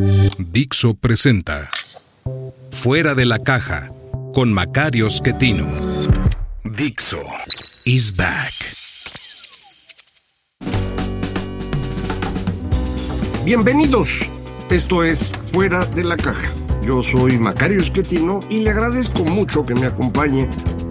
Dixo presenta Fuera de la caja con Macario Schettino. Dixo is back. Bienvenidos. Esto es Fuera de la caja. Yo soy Macario Schettino y le agradezco mucho que me acompañe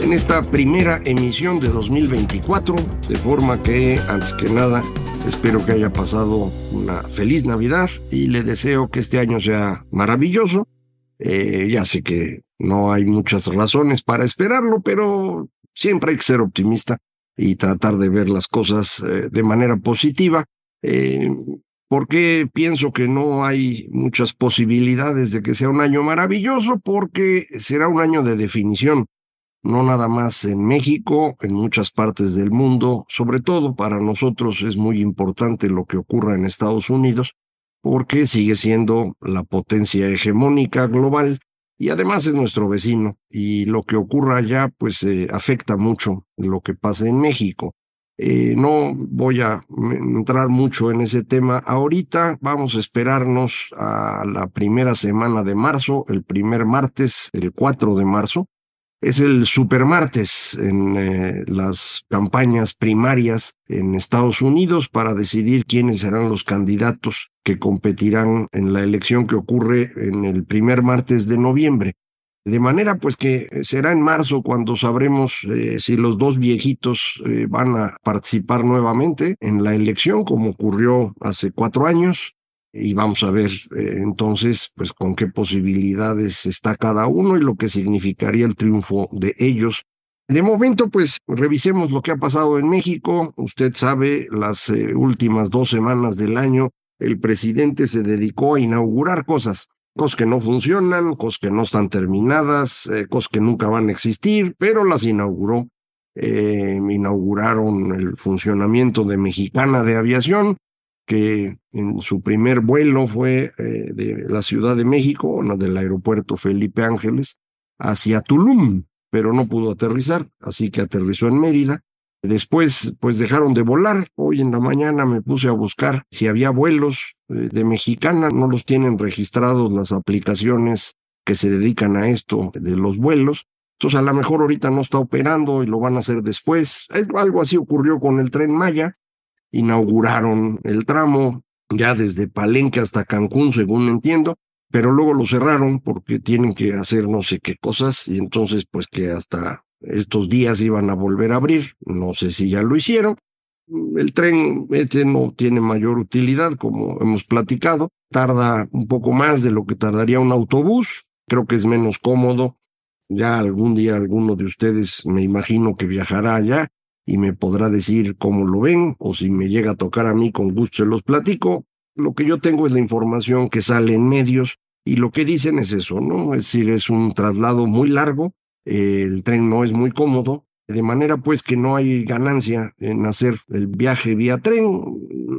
en esta primera emisión de 2024, de forma que, antes que nada, espero que haya pasado una feliz Navidad y le deseo que este año sea maravilloso. Eh, ya sé que no hay muchas razones para esperarlo, pero siempre hay que ser optimista y tratar de ver las cosas eh, de manera positiva. Eh, porque pienso que no hay muchas posibilidades de que sea un año maravilloso? Porque será un año de definición no nada más en México, en muchas partes del mundo, sobre todo para nosotros es muy importante lo que ocurra en Estados Unidos, porque sigue siendo la potencia hegemónica global y además es nuestro vecino. Y lo que ocurra allá pues eh, afecta mucho lo que pasa en México. Eh, no voy a entrar mucho en ese tema. Ahorita, vamos a esperarnos a la primera semana de marzo, el primer martes, el 4 de marzo, es el supermartes en eh, las campañas primarias en Estados Unidos para decidir quiénes serán los candidatos que competirán en la elección que ocurre en el primer martes de noviembre. De manera pues que será en marzo cuando sabremos eh, si los dos viejitos eh, van a participar nuevamente en la elección como ocurrió hace cuatro años y vamos a ver eh, entonces pues con qué posibilidades está cada uno y lo que significaría el triunfo de ellos. De momento pues revisemos lo que ha pasado en México. Usted sabe, las eh, últimas dos semanas del año el presidente se dedicó a inaugurar cosas, cosas que no funcionan, cosas que no están terminadas, eh, cosas que nunca van a existir, pero las inauguró. inauguraron el funcionamiento de Mexicana de Aviación, que en su primer vuelo fue eh, de la Ciudad de México, no, del aeropuerto Felipe Ángeles, hacia Tulum, pero no pudo aterrizar, así que aterrizó en Mérida. Después, pues dejaron de volar. Hoy en la mañana me puse a buscar si había vuelos eh, de Mexicana. No los tienen registrados las aplicaciones que se dedican a esto de los vuelos. Entonces, a lo mejor ahorita no está operando y lo van a hacer después. Algo así ocurrió con el tren Maya inauguraron el tramo ya desde Palenque hasta Cancún, según entiendo, pero luego lo cerraron porque tienen que hacer no sé qué cosas y entonces pues que hasta estos días iban a volver a abrir, no sé si ya lo hicieron. El tren este no tiene mayor utilidad, como hemos platicado, tarda un poco más de lo que tardaría un autobús, creo que es menos cómodo. Ya algún día alguno de ustedes me imagino que viajará allá y me podrá decir cómo lo ven o si me llega a tocar a mí con gusto se los platico. Lo que yo tengo es la información que sale en medios y lo que dicen es eso, ¿no? Es decir, es un traslado muy largo, el tren no es muy cómodo, de manera pues que no hay ganancia en hacer el viaje vía tren.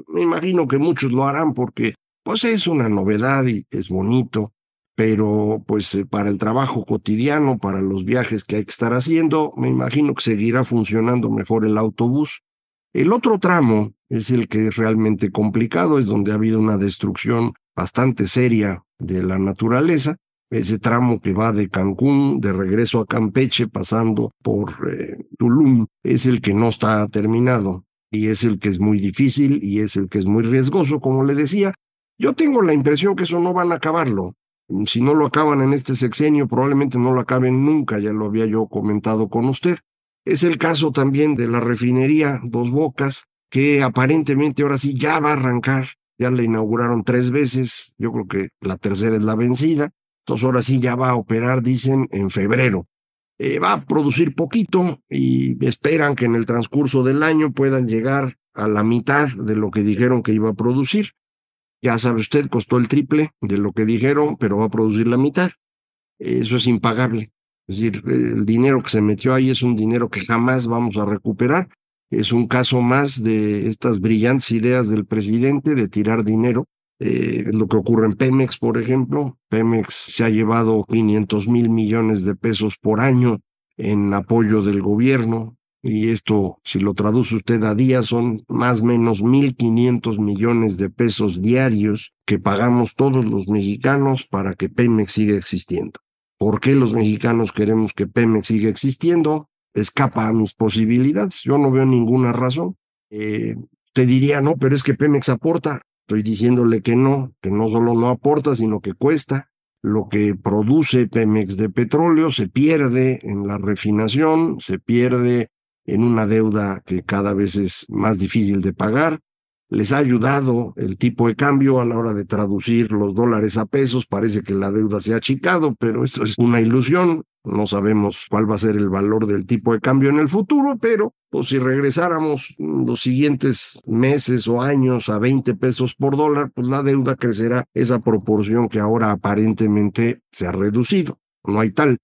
Me imagino que muchos lo harán porque pues es una novedad y es bonito, pero pues eh, para el trabajo cotidiano, para los viajes que hay que estar haciendo, me imagino que seguirá funcionando mejor el autobús. El otro tramo es el que es realmente complicado, es donde ha habido una destrucción bastante seria de la naturaleza. Ese tramo que va de Cancún de regreso a Campeche pasando por eh, Tulum es el que no está terminado y es el que es muy difícil y es el que es muy riesgoso, como le decía. Yo tengo la impresión que eso no van a acabarlo si no lo acaban en este sexenio, probablemente no lo acaben nunca, ya lo había yo comentado con usted. Es el caso también de la refinería Dos Bocas, que aparentemente ahora sí ya va a arrancar, ya la inauguraron tres veces, yo creo que la tercera es la vencida, entonces ahora sí ya va a operar, dicen, en febrero. Eh, va a producir poquito y esperan que en el transcurso del año puedan llegar a la mitad de lo que dijeron que iba a producir. Ya sabe usted, costó el triple de lo que dijeron, pero va a producir la mitad. Eso es impagable. Es decir, el dinero que se metió ahí es un dinero que jamás vamos a recuperar. Es un caso más de estas brillantes ideas del presidente de tirar dinero. Eh, lo que ocurre en Pemex, por ejemplo. Pemex se ha llevado 500 mil millones de pesos por año en apoyo del gobierno. Y esto, si lo traduce usted a día, son más o menos 1.500 millones de pesos diarios que pagamos todos los mexicanos para que Pemex siga existiendo. ¿Por qué los mexicanos queremos que Pemex siga existiendo? Escapa a mis posibilidades. Yo no veo ninguna razón. Eh, te diría, no, pero es que Pemex aporta. Estoy diciéndole que no, que no solo no aporta, sino que cuesta. Lo que produce Pemex de petróleo se pierde en la refinación, se pierde en una deuda que cada vez es más difícil de pagar les ha ayudado el tipo de cambio a la hora de traducir los dólares a pesos. Parece que la deuda se ha achicado, pero eso es una ilusión. No sabemos cuál va a ser el valor del tipo de cambio en el futuro, pero pues, si regresáramos los siguientes meses o años a 20 pesos por dólar, pues la deuda crecerá esa proporción que ahora aparentemente se ha reducido. No hay tal.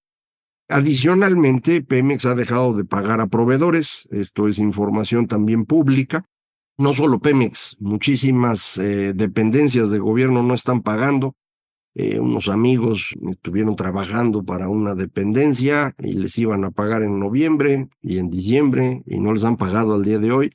Adicionalmente, Pemex ha dejado de pagar a proveedores, esto es información también pública, no solo Pemex, muchísimas eh, dependencias de gobierno no están pagando. Eh, unos amigos estuvieron trabajando para una dependencia y les iban a pagar en noviembre y en diciembre y no les han pagado al día de hoy.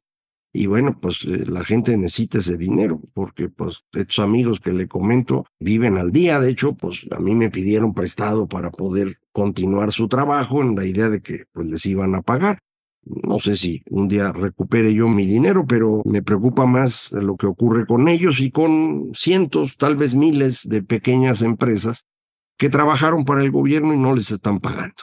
Y bueno, pues eh, la gente necesita ese dinero porque pues estos amigos que le comento viven al día. De hecho, pues a mí me pidieron prestado para poder continuar su trabajo en la idea de que pues les iban a pagar. No sé si un día recupere yo mi dinero, pero me preocupa más lo que ocurre con ellos y con cientos, tal vez miles de pequeñas empresas que trabajaron para el gobierno y no les están pagando.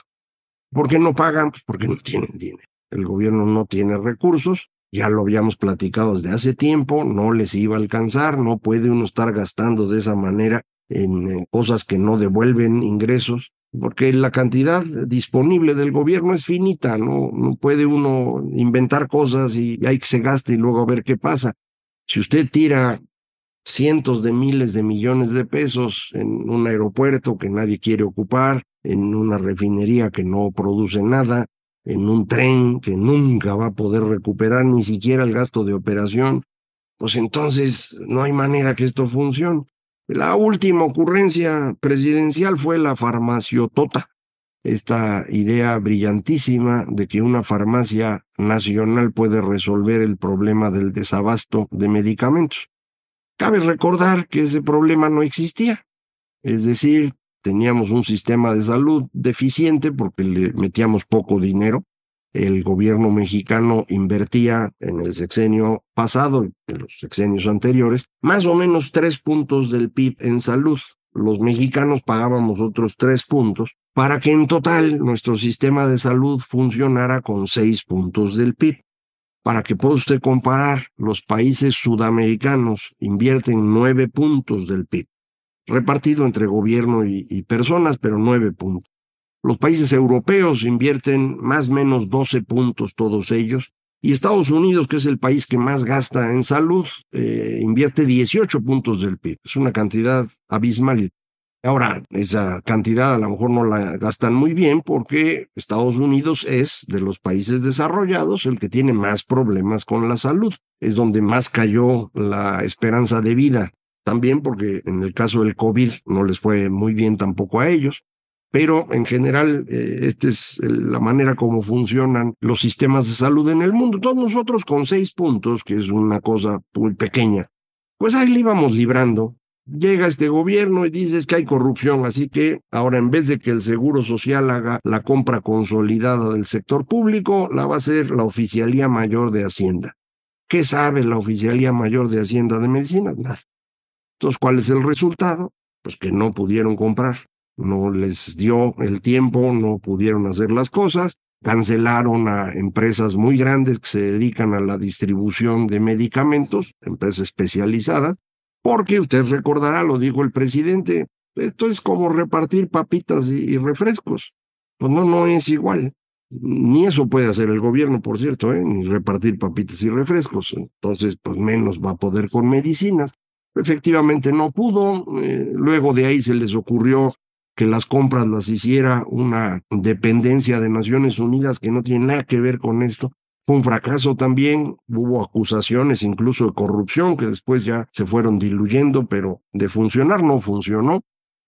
¿Por qué no pagan? Pues porque no tienen dinero. El gobierno no tiene recursos, ya lo habíamos platicado desde hace tiempo, no les iba a alcanzar, no puede uno estar gastando de esa manera en eh, cosas que no devuelven ingresos porque la cantidad disponible del gobierno es finita, no, puede uno inventar cosas y hay que se gaste y luego ver qué pasa. Si usted tira cientos de miles de millones de pesos en un aeropuerto que nadie quiere ocupar, en una refinería que no produce nada, en un tren que nunca va a poder recuperar ni siquiera el gasto de operación, pues entonces no hay manera que esto funcione. La última ocurrencia presidencial fue la farmaciotota, esta idea brillantísima de que una farmacia nacional puede resolver el problema del desabasto de medicamentos. Cabe recordar que ese problema no existía, es decir, teníamos un sistema de salud deficiente porque le metíamos poco dinero, el gobierno mexicano invertía en el sexenio pasado, en los sexenios anteriores, más o menos tres puntos del PIB en salud. Los mexicanos pagábamos otros tres puntos para que en total nuestro sistema de salud funcionara con seis puntos del PIB. Para que pueda usted comparar, los países sudamericanos invierten nueve puntos del PIB, repartido entre gobierno y, personas, pero nueve puntos. Los países europeos invierten más o menos 12 puntos todos ellos. Y Estados Unidos, que es el país que más gasta en salud, eh, invierte 18 puntos del PIB. Es una cantidad abismal. Ahora, esa cantidad a lo mejor no la gastan muy bien porque Estados Unidos es de los países desarrollados el que tiene más problemas con la salud. Es donde más cayó la esperanza de vida. También porque en el caso del COVID no les fue muy bien tampoco a ellos pero en general eh, esta es la manera como funcionan los sistemas de salud en el mundo. Todos nosotros con seis puntos, que es una cosa muy pequeña, pues ahí le íbamos librando. Llega este gobierno y dice que hay corrupción, así que ahora en vez de que el Seguro Social haga la compra consolidada del sector público, la va a hacer la Oficialía Mayor de Hacienda. ¿Qué sabe la Oficialía Mayor de Hacienda de Medicina? Nada. ¿Cuál es el resultado? Pues que no pudieron comprar no les dio el tiempo, no pudieron hacer las cosas, cancelaron a empresas muy grandes que se dedican a la distribución de medicamentos, empresas especializadas, porque usted recordará, lo dijo el presidente, esto es como repartir papitas y, refrescos. Pues no, no es igual. Ni eso puede hacer el gobierno, por cierto, ¿eh? ni repartir papitas y refrescos. Entonces, pues menos va a poder con medicinas. Efectivamente no pudo. Eh, luego de ahí se les ocurrió que las compras las hiciera una dependencia de Naciones Unidas que no tiene nada que ver con esto. Fue un fracaso también, hubo acusaciones incluso de corrupción que después ya se fueron diluyendo, pero de funcionar no funcionó.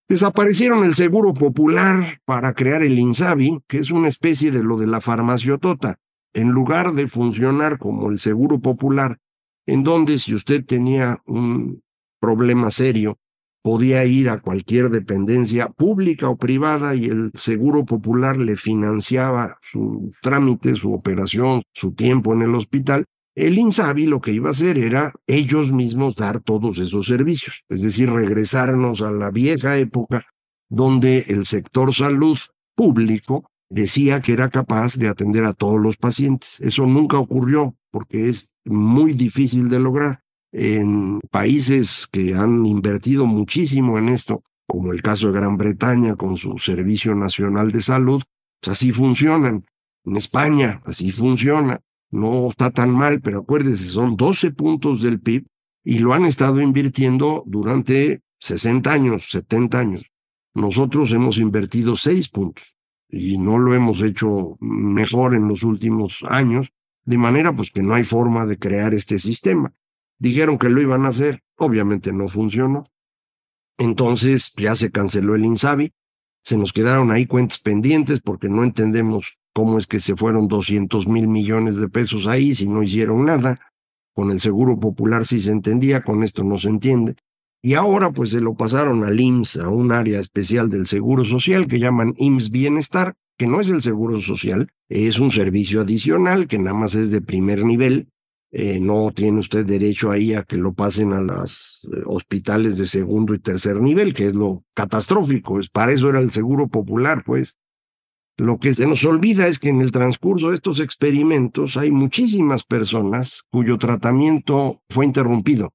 Desaparecieron el Seguro Popular para crear el INSABI, que es una especie de lo de la farmaciotota. En lugar de funcionar como el Seguro Popular, en donde si usted tenía un problema serio, podía ir a cualquier dependencia pública o privada y el Seguro Popular le financiaba su trámite, su operación, su tiempo en el hospital, el INSABI lo que iba a hacer era ellos mismos dar todos esos servicios, es decir, regresarnos a la vieja época donde el sector salud público decía que era capaz de atender a todos los pacientes. Eso nunca ocurrió porque es muy difícil de lograr. En países que han invertido muchísimo en esto, como el caso de Gran Bretaña con su Servicio Nacional de Salud, pues así funcionan. En España así funciona no está tan mal, pero acuérdese, son 12 puntos del PIB y lo han estado invirtiendo durante 60 años, 70 años. Nosotros hemos invertido 6 puntos y no lo hemos hecho mejor en los últimos años, de manera pues que no hay forma de crear este sistema. Dijeron que lo iban a hacer, obviamente no funcionó. Entonces ya se canceló el INSABI, se nos quedaron ahí cuentas pendientes porque no entendemos cómo es que se fueron 200 mil millones de pesos ahí si no hicieron nada. Con el Seguro Popular sí se entendía, con esto no se entiende. Y ahora pues se lo pasaron al IMSS, a un área especial del Seguro Social que llaman IMSS Bienestar, que no es el Seguro Social, es un servicio adicional que nada más es de primer nivel. Eh, no tiene usted derecho ahí a que lo pasen a los eh, hospitales de segundo y tercer nivel, que es lo catastrófico. Es, para eso era el Seguro Popular, pues. Lo que se nos olvida es que en el transcurso de estos experimentos hay muchísimas personas cuyo tratamiento fue interrumpido.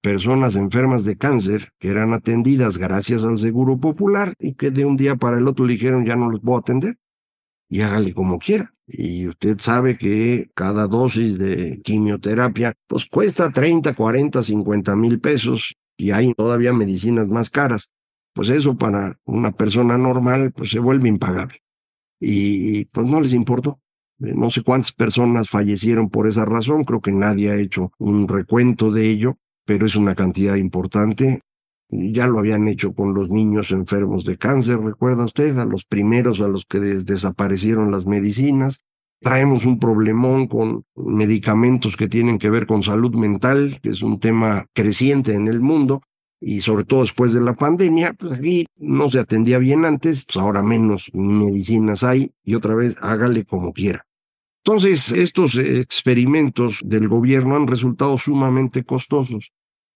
Personas enfermas de cáncer que eran atendidas gracias al Seguro Popular y que de un día para el otro dijeron ya no los puedo atender y hágale como quiera. Y usted sabe que cada dosis de quimioterapia pues cuesta 30, 40, 50 mil pesos y hay todavía medicinas más caras. Pues eso para una persona normal pues se vuelve impagable y pues no les importó. Eh, no sé cuántas personas fallecieron por esa razón, creo que nadie ha hecho un recuento de ello, pero es una cantidad importante. Ya lo habían hecho con los niños enfermos de cáncer, recuerda usted, a los primeros a los que desaparecieron las medicinas. Traemos un problemón con medicamentos que tienen que ver con salud mental, que es un tema creciente en el mundo y sobre todo después de la pandemia, pues aquí no se atendía bien antes, pues ahora menos medicinas hay y otra vez hágale como quiera. Entonces, estos experimentos del gobierno han resultado sumamente costosos.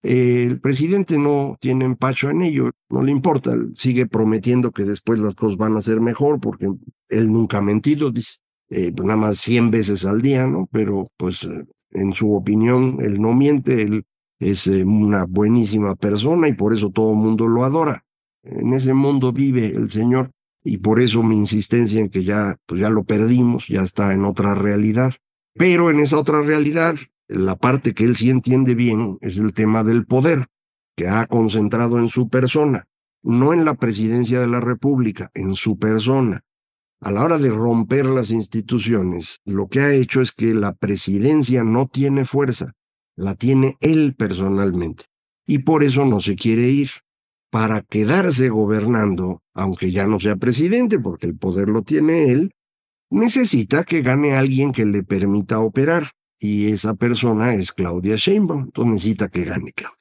El presidente no tiene empacho en ello, no le importa, sigue prometiendo que después las cosas van a ser mejor porque él nunca ha mentido, dice, eh, pues nada más 100 veces al día, ¿no? Pero pues eh, en su opinión, él no miente, él es eh, una buenísima persona y por eso todo el mundo lo adora. En ese mundo vive el Señor y por eso mi insistencia en que ya, pues ya lo perdimos, ya está en otra realidad. Pero en esa otra realidad, la parte que él sí entiende bien es el tema del poder, que ha concentrado en su persona, no en la presidencia de la República, en su persona. A la hora de romper las instituciones, lo que ha hecho es que la presidencia no tiene fuerza la tiene él personalmente. Y por eso no se quiere ir. Para quedarse gobernando, aunque ya no sea presidente, porque el poder lo tiene él, necesita que gane alguien que le permita operar. Y esa persona es Claudia Sheinbaum. Entonces necesita que gane Claudia.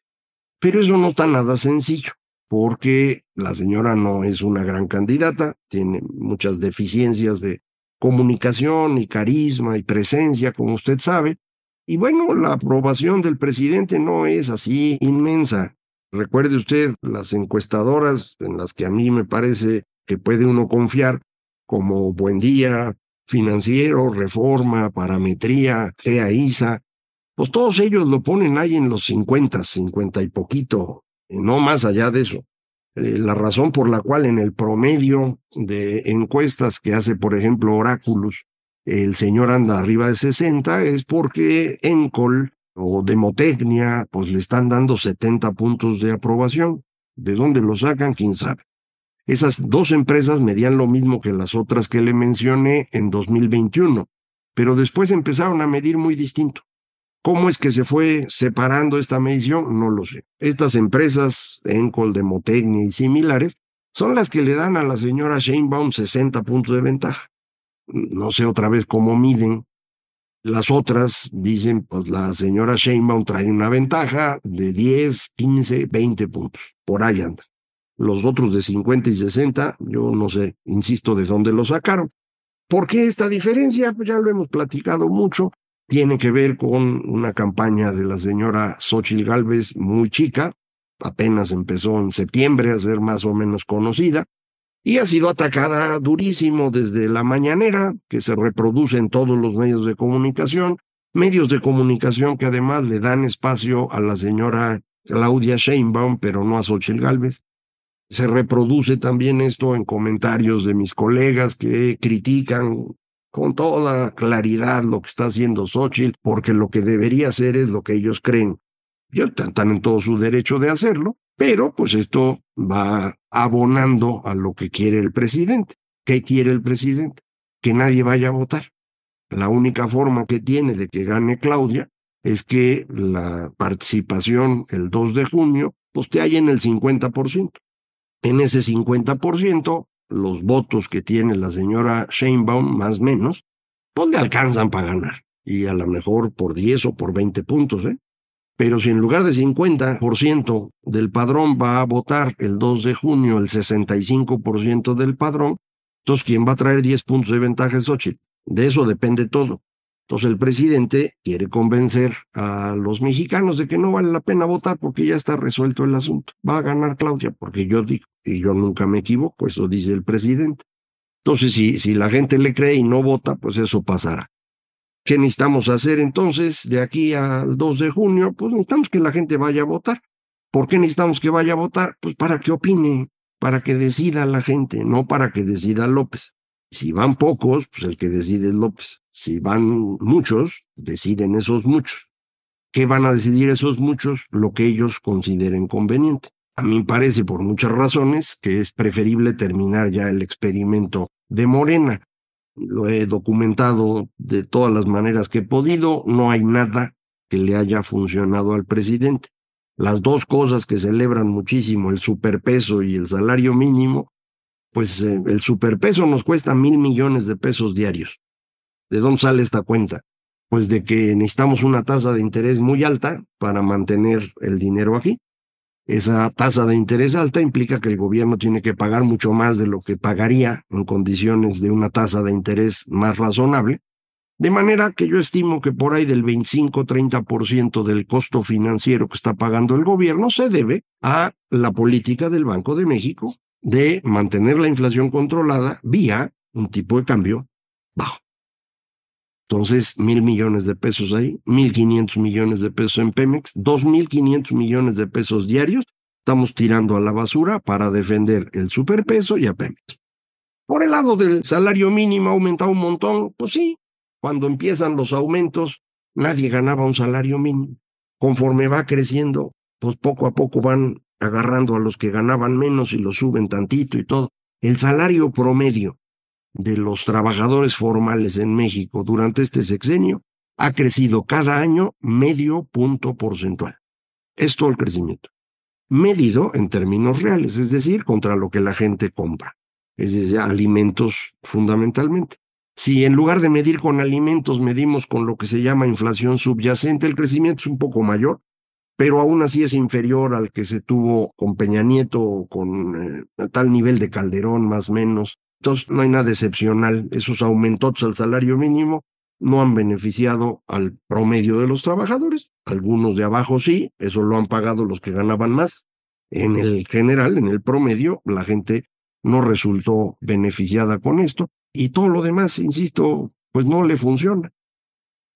Pero eso no está nada sencillo, porque la señora no es una gran candidata, tiene muchas deficiencias de comunicación y carisma y presencia, como usted sabe, y bueno, la aprobación del presidente no es así inmensa. Recuerde usted las encuestadoras en las que a mí me parece que puede uno confiar, como Buen Día, Financiero, Reforma, Parametría, CEA pues todos ellos lo ponen ahí en los 50, 50 y poquito, no más allá de eso. Eh, la razón por la cual en el promedio de encuestas que hace, por ejemplo, Oráculos, el señor anda arriba de 60 es porque Encol o Demotecnia, pues le están dando 70 puntos de aprobación. ¿De dónde lo sacan? ¿Quién sabe? Esas dos empresas medían lo mismo que las otras que le mencioné en 2021, pero después empezaron a medir muy distinto. ¿Cómo es que se fue separando esta medición? No lo sé. Estas empresas, Encol, Demotecnia y similares, son las que le dan a la señora Sheinbaum 60 puntos de ventaja. No sé otra vez cómo miden. Las otras dicen, pues la señora Sheinbaum trae una ventaja de 10, 15, 20 puntos. Por ahí anda. Los otros de 50 y 60, yo no sé, insisto, de dónde lo sacaron. ¿Por qué esta diferencia? Pues ya lo hemos platicado mucho tiene que ver con una campaña de la señora Xochitl Galvez muy chica, apenas empezó en septiembre a ser más o menos conocida, y ha sido atacada durísimo desde la mañanera, que se reproduce en todos los medios de comunicación, medios de comunicación que además le dan espacio a la señora Claudia Sheinbaum, pero no a Xochitl Galvez. Se reproduce también esto en comentarios de mis colegas que critican con toda claridad lo que está haciendo Xochitl, porque lo que debería hacer es lo que ellos creen. Ellos están en todo su derecho de hacerlo, pero pues esto va abonando a lo que quiere el presidente. ¿Qué quiere el presidente? Que nadie vaya a votar. La única forma que tiene de que gane Claudia es que la participación el 2 de junio pues te haya en el 50%. En ese 50%, los votos que tiene la señora Sheinbaum, más menos, pues le alcanzan para ganar. Y a lo mejor por 10 o por 20 puntos, ¿eh? Pero si en lugar de 50% del padrón va a votar el 2 de junio el 65% del padrón, entonces ¿quién va a traer 10 puntos de ventaja es Xochitl? De eso depende todo. Entonces el presidente quiere convencer a los mexicanos de que no vale la pena votar porque ya está resuelto el asunto. Va a ganar Claudia porque yo digo, y yo nunca me equivoco, eso dice el presidente. Entonces si, si la gente le cree y no vota, pues eso pasará. ¿Qué necesitamos hacer entonces de aquí al 2 de junio? Pues necesitamos que la gente vaya a votar. ¿Por qué necesitamos que vaya a votar? Pues para que opine, para que decida la gente, no para que decida López. Si van pocos, pues el que decide es López. Si van muchos, deciden esos muchos. ¿Qué van a decidir esos muchos? Lo que ellos consideren conveniente. A mí me parece, por muchas razones, que es preferible terminar ya el experimento de Morena. Lo he documentado de todas las maneras que he podido. No hay nada que le haya funcionado al presidente. Las dos cosas que celebran muchísimo, el superpeso y el salario mínimo, pues eh, el superpeso nos cuesta mil millones de pesos diarios. ¿De dónde sale esta cuenta? Pues de que necesitamos una tasa de interés muy alta para mantener el dinero aquí. Esa tasa de interés alta implica que el gobierno tiene que pagar mucho más de lo que pagaría en condiciones de una tasa de interés más razonable, de manera que yo estimo que por ahí del 25-30% del costo financiero que está pagando el gobierno se debe a la política del Banco de México de mantener la inflación controlada vía un tipo de cambio bajo. Entonces, mil millones de pesos ahí, mil quinientos millones de pesos en Pemex, dos mil quinientos millones de pesos diarios, estamos tirando a la basura para defender el superpeso y a Pemex. Por el lado del salario mínimo ha aumentado un montón, pues sí, cuando empiezan los aumentos, nadie ganaba un salario mínimo. Conforme va creciendo, pues poco a poco van agarrando a los que ganaban menos y los suben tantito y todo. El salario promedio de los trabajadores formales en México durante este sexenio ha crecido cada año medio punto porcentual. Es todo el crecimiento. Medido en términos reales, es decir, contra lo que la gente compra. Es decir, alimentos fundamentalmente. Si en lugar de medir con alimentos medimos con lo que se llama inflación subyacente, el crecimiento es un poco mayor, pero aún así es inferior al que se tuvo con Peña Nieto, con eh, tal nivel de Calderón, más menos. No hay nada excepcional. Esos aumentos al salario mínimo no han beneficiado al promedio de los trabajadores. Algunos de abajo sí, eso lo han pagado los que ganaban más. En el general, en el promedio, la gente no resultó beneficiada con esto. Y todo lo demás, insisto, pues no le funciona.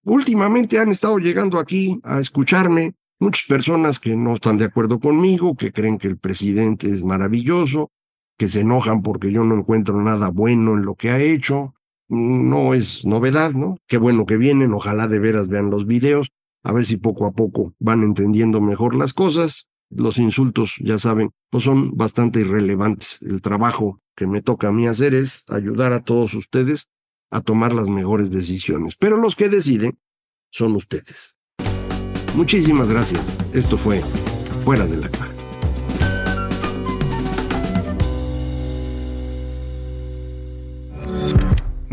Últimamente han estado llegando aquí a escucharme muchas personas que no están de acuerdo conmigo, que creen que el presidente es maravilloso, que se enojan porque yo no encuentro nada bueno en lo que ha hecho. No es novedad, ¿no? Qué bueno que vienen, ojalá de veras vean los videos. A ver si poco a poco van entendiendo mejor las cosas. Los insultos, ya saben, pues son bastante irrelevantes. El trabajo que me toca a mí hacer es ayudar a todos ustedes a tomar las mejores decisiones. Pero los que deciden son ustedes. Muchísimas gracias. Esto fue Fuera de la.